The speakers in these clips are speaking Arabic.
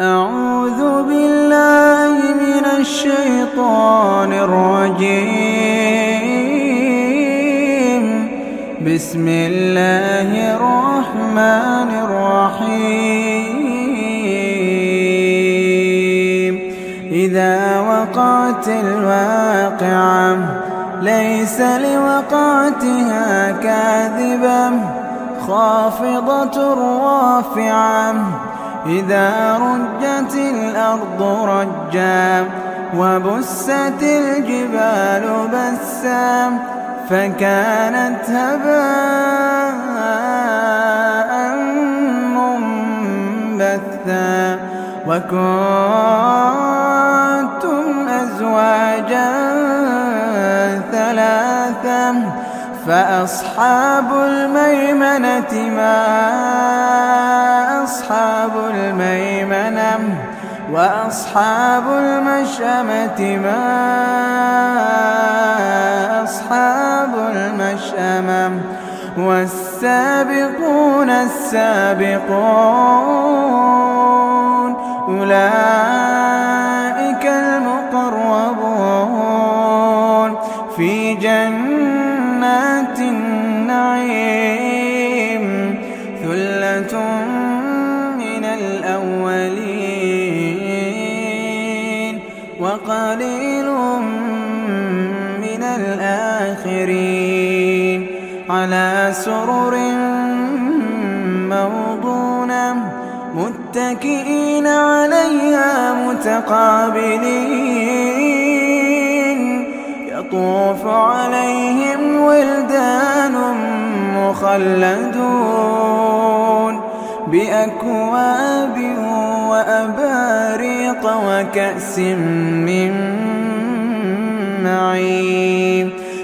أعوذ بالله من الشيطان الرجيم. بسم الله الرحمن الرحيم. إذا وقعت الواقعة ليس لوقعتها كاذبة. خافضة رافعة. إذا رجت الأرض رجا وبست الجبال بسا فكانت هباء منبثا وكنتم أزواجا ثلاثا فأصحاب الميمنة ما أصحاب الميمنة وأصحاب المشأمة ما أصحاب المشأمة؟ والسابقون السابقون أولئك على سرر موضونة متكئين عليها متقابلين. يطوف عليهم ولدان مخلدون بأكواب وأباريق وكأس من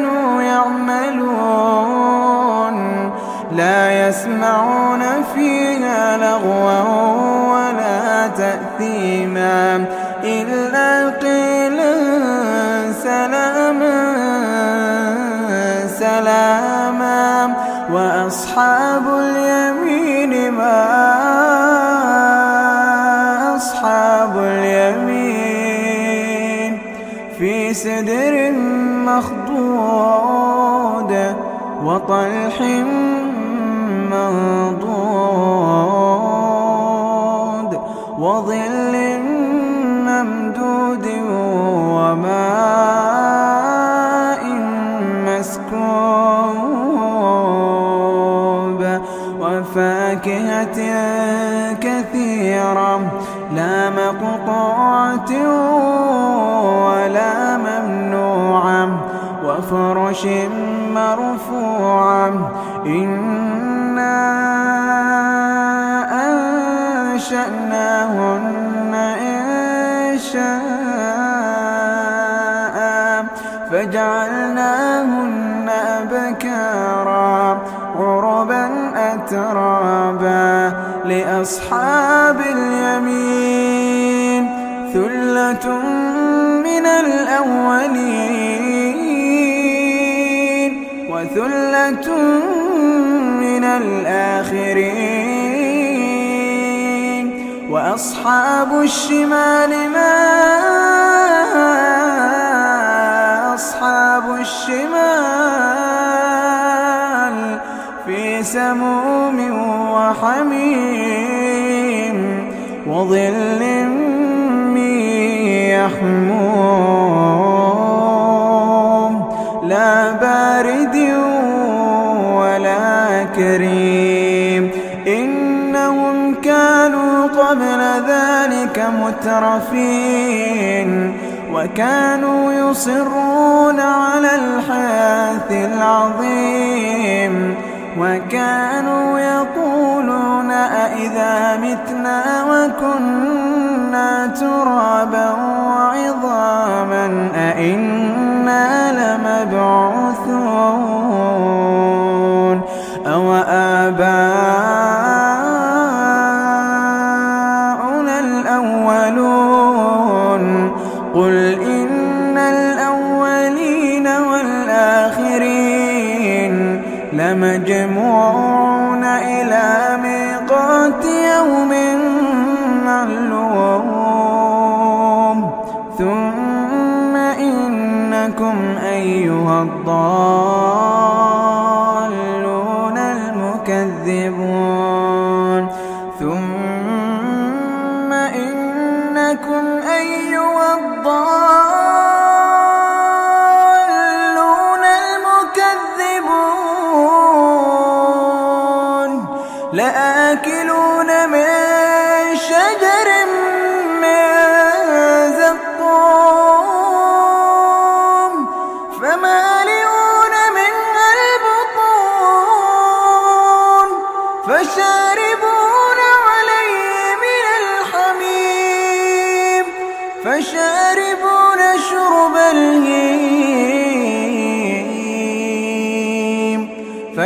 كانوا يعملون لا يسمعون فيها لغوا ولا تأثيما. إلا قيلا سلاما سلاما. وأصحاب اليمين ما أصحاب اليمين؟ في سدر وطلح منضود وظل ممدود وماء مسكوب وفاكهة كثيرة لا مقطوعة وفرش مرفوعة. إنا أنشأناهن إن شاء فجعلناهن أبكارا عربا أترابا لأصحاب اليمين ثلة من الأولين وثلة من الآخرين وأصحاب الشمال ما أصحاب الشمال في سموم وحميم وظل من يحموم مترفين وكانوا يصرون على الحياة العظيم وكانوا يقولون أئذا متنا وكنا ترابا وعظاما أئنا لمبعوثون الضالون المكذبون. ثم إنكم أيها الضالون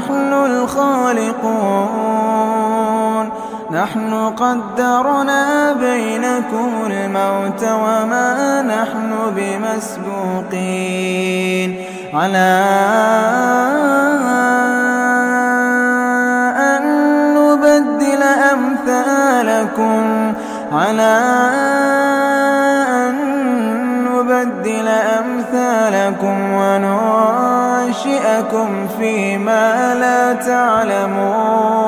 نحن الخالقون. نحن قدرنا بينكم الموت وما نحن بمسبوقين. على أن نبدل أمثالكم. على أن نبدل أمثالكم. وننشئكم فيما لا تعلمون.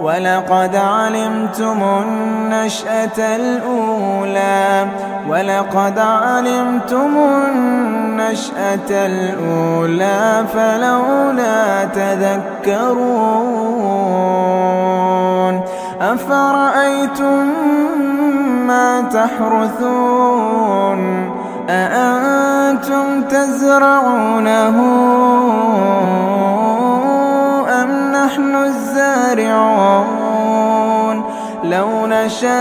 ولقد علمتم النشأة الأولى. ولقد علمتم النشأة الأولى فلولا تذكرون. أفرأيتم ما تحرثون؟ أأنتم تزرعونه أم نحن الزارعون؟ لو نشاء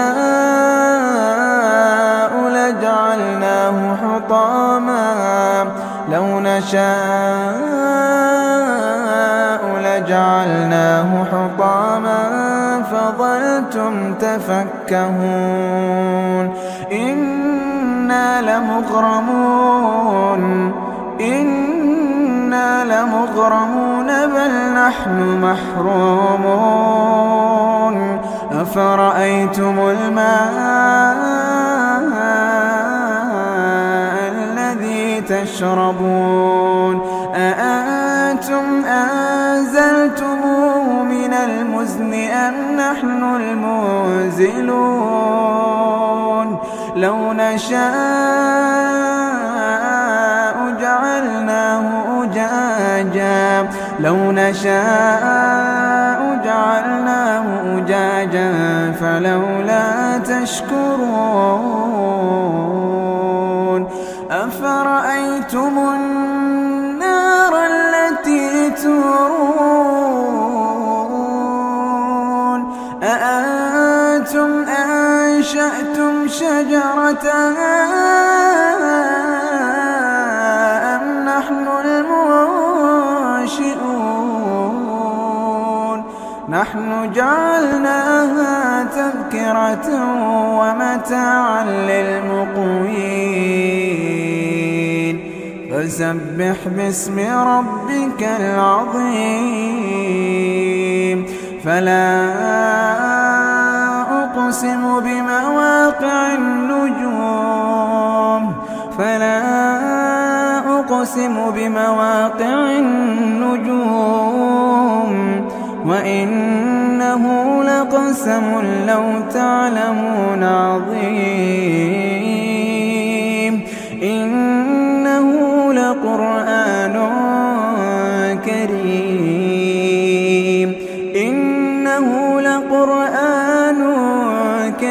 لجعلناه حطاما. لو نشاء لجعلناه حطاما. فظلتم تفكهون. إنا لمغرمون إنا لمغرمون بل نحن محرومون. أفرأيتم الماء الذي تشربون؟ أأنتم أنزلتموه من المزن أم نحن المنزلون؟ لو نشاء جعلناه أجاجا. لو نشاء جعلناه أجاجا فلولا تشكرون شجرتها أم نحن المنشئون؟ نحن جعلناها تذكرة ومتاعا للمقوين. فسبح باسم ربك العظيم. فلا أقسم بمواقع النجوم. فلا أقسم بمواقع النجوم. وإنه لقسم لو تعلمون عظيم. إنه لقرآن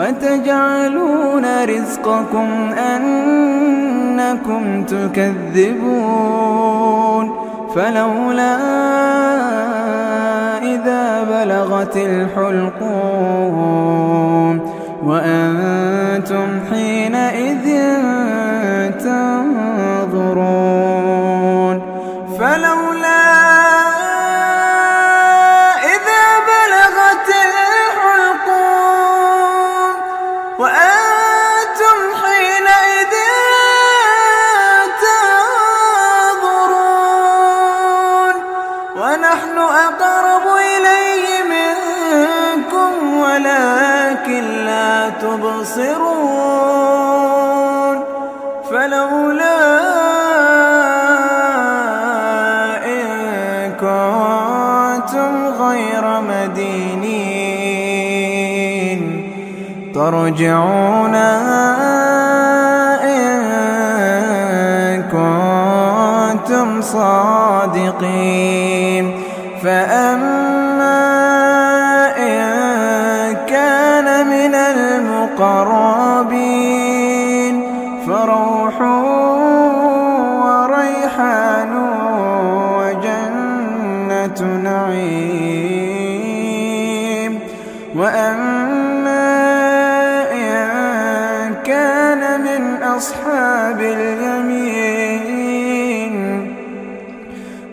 وتجعلون رزقكم أنكم تكذبون فلولا إذا بلغت الحلقوم وأنتم حينئذ تنظرون فلولا تبصرون فلولا إن كنتم غير مدينين. ترجعونها إن كنتم صادقين. فأما